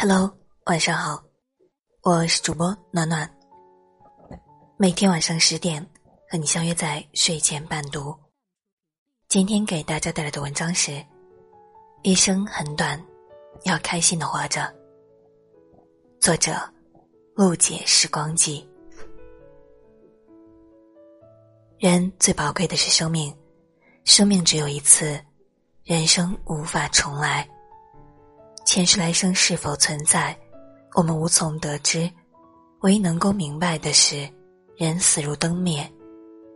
Hello，晚上好，我是主播暖暖。每天晚上十点和你相约在睡前伴读。今天给大家带来的文章是：一生很短，要开心的活着。作者：陆姐时光机。人最宝贵的是生命，生命只有一次，人生无法重来。前世来生是否存在，我们无从得知。唯一能够明白的是，人死如灯灭，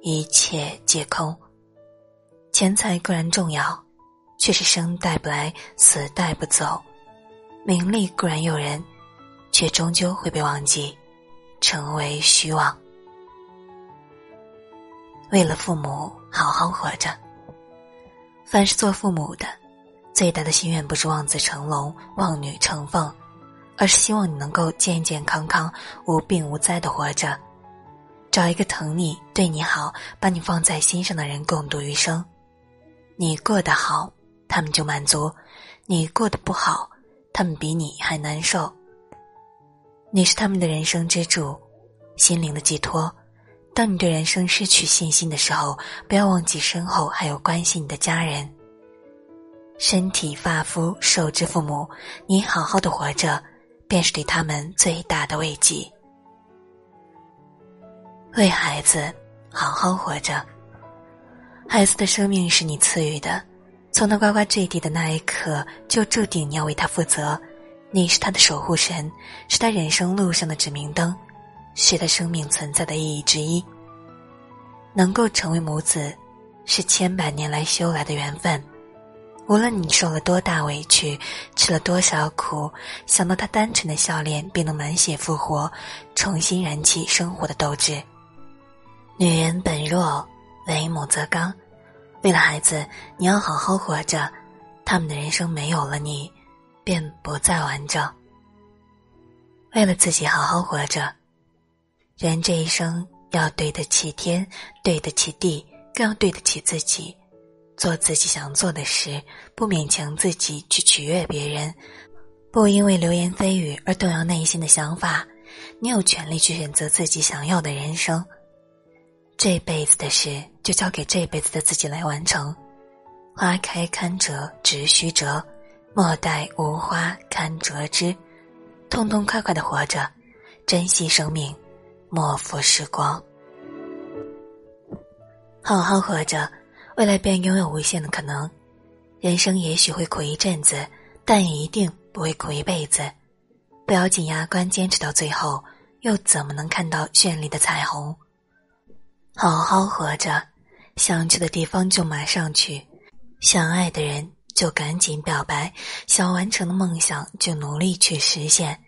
一切皆空。钱财固然重要，却是生带不来，死带不走；名利固然诱人，却终究会被忘记，成为虚妄。为了父母，好好活着。凡是做父母的。最大的心愿不是望子成龙、望女成凤，而是希望你能够健健康康、无病无灾的活着，找一个疼你、对你好、把你放在心上的人共度余生。你过得好，他们就满足；你过得不好，他们比你还难受。你是他们的人生支柱，心灵的寄托。当你对人生失去信心的时候，不要忘记身后还有关心你的家人。身体发肤受之父母，你好好的活着，便是对他们最大的慰藉。为孩子好好活着。孩子的生命是你赐予的，从他呱呱坠地的那一刻，就注定你要为他负责。你是他的守护神，是他人生路上的指明灯，是他生命存在的意义之一。能够成为母子，是千百年来修来的缘分。无论你受了多大委屈，吃了多少苦，想到他单纯的笑脸，便能满血复活，重新燃起生活的斗志。女人本弱，为母则刚。为了孩子，你要好好活着。他们的人生没有了你，便不再完整。为了自己好好活着，人这一生要对得起天，对得起地，更要对得起自己。做自己想做的事，不勉强自己去取悦别人，不因为流言蜚语而动摇内心的想法。你有权利去选择自己想要的人生。这辈子的事就交给这辈子的自己来完成。花开堪折直须折，莫待无花堪折枝。痛痛快快的活着，珍惜生命，莫负时光。好好活着。未来便拥有无限的可能，人生也许会苦一阵子，但也一定不会苦一辈子。不要紧牙关坚持到最后，又怎么能看到绚丽的彩虹？好好活着，想去的地方就马上去，想爱的人就赶紧表白，想完成的梦想就努力去实现。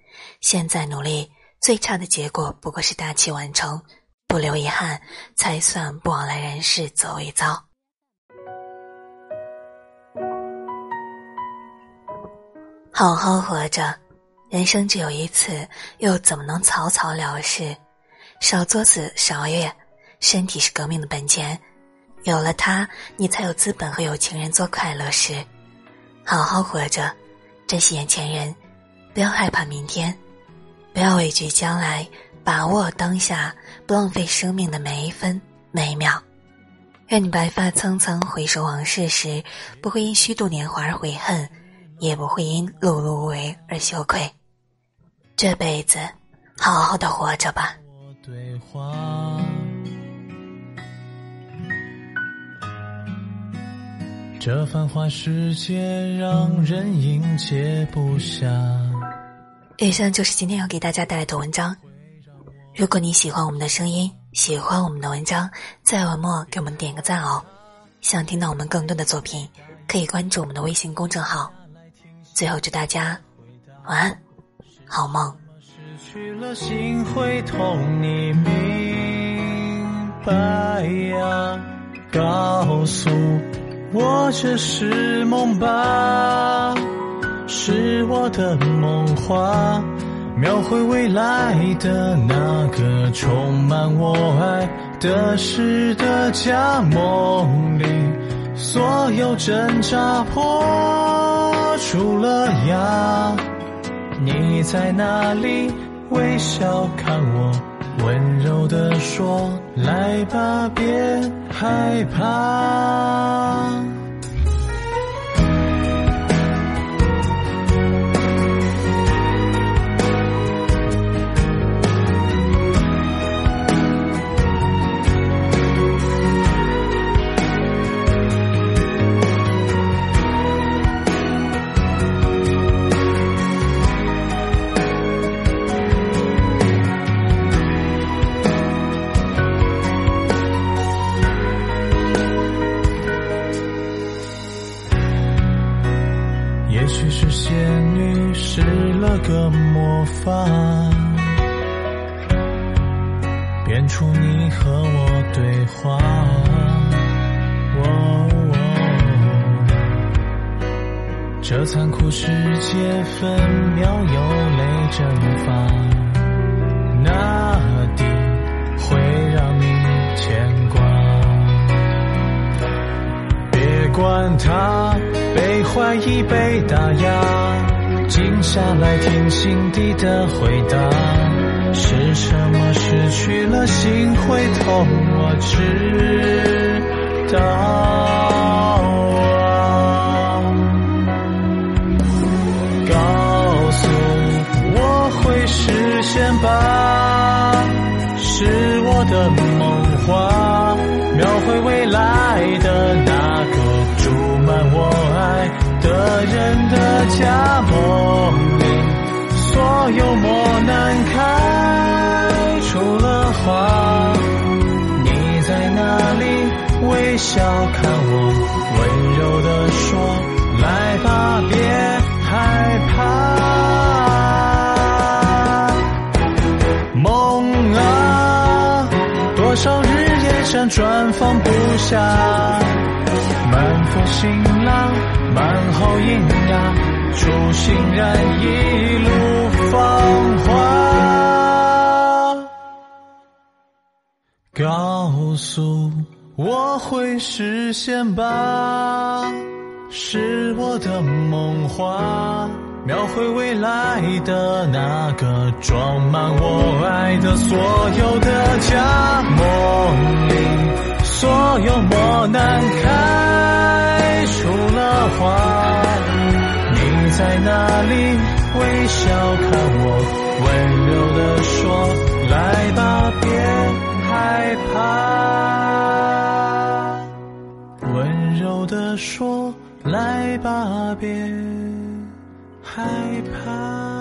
现在努力，最差的结果不过是大器晚成，不留遗憾，才算不枉来人世走一遭。好好活着，人生只有一次，又怎么能草草了事？少作死，少悦，身体是革命的本钱，有了它，你才有资本和有情人做快乐事。好好活着，珍惜眼前人，不要害怕明天，不要畏惧将来，把握当下，不浪费生命的每一分每一秒。愿你白发苍苍，回首往事时，不会因虚度年华而悔恨。也不会因碌碌无为而羞愧。这辈子，好好的活着吧。这繁华世界让人应接不暇。以上就是今天要给大家带来的文章。如果你喜欢我们的声音，喜欢我们的文章，在文末给我们点个赞哦。想听到我们更多的作品，可以关注我们的微信公众号。最后祝大家晚安，好梦。失去了心会痛，你明白呀？告诉我这是梦吧？是我的梦话，描绘未来的那个充满我爱的诗的家梦里，所有挣扎破。出了芽，你在哪里？微笑看我，温柔地说：“来吧，别害怕。”变出你和我对话。这残酷世界分秒有泪蒸发，那地会让你牵挂。别管它被怀疑被打压。静下来听心底的回答，是什么去了心会痛？我知道笑看我，温柔地说：“来吧，别害怕。”梦啊，多少日夜辗转放不下，满腹心浪。满喉喑哑，初心燃一路芳华。告诉我会实现吧，是我的梦话，描绘未来的那个装满我爱的所有的家。梦里所有磨难开出了。花，你在哪里？微笑看我，温柔地说：“来吧，说：“来吧，别害怕。”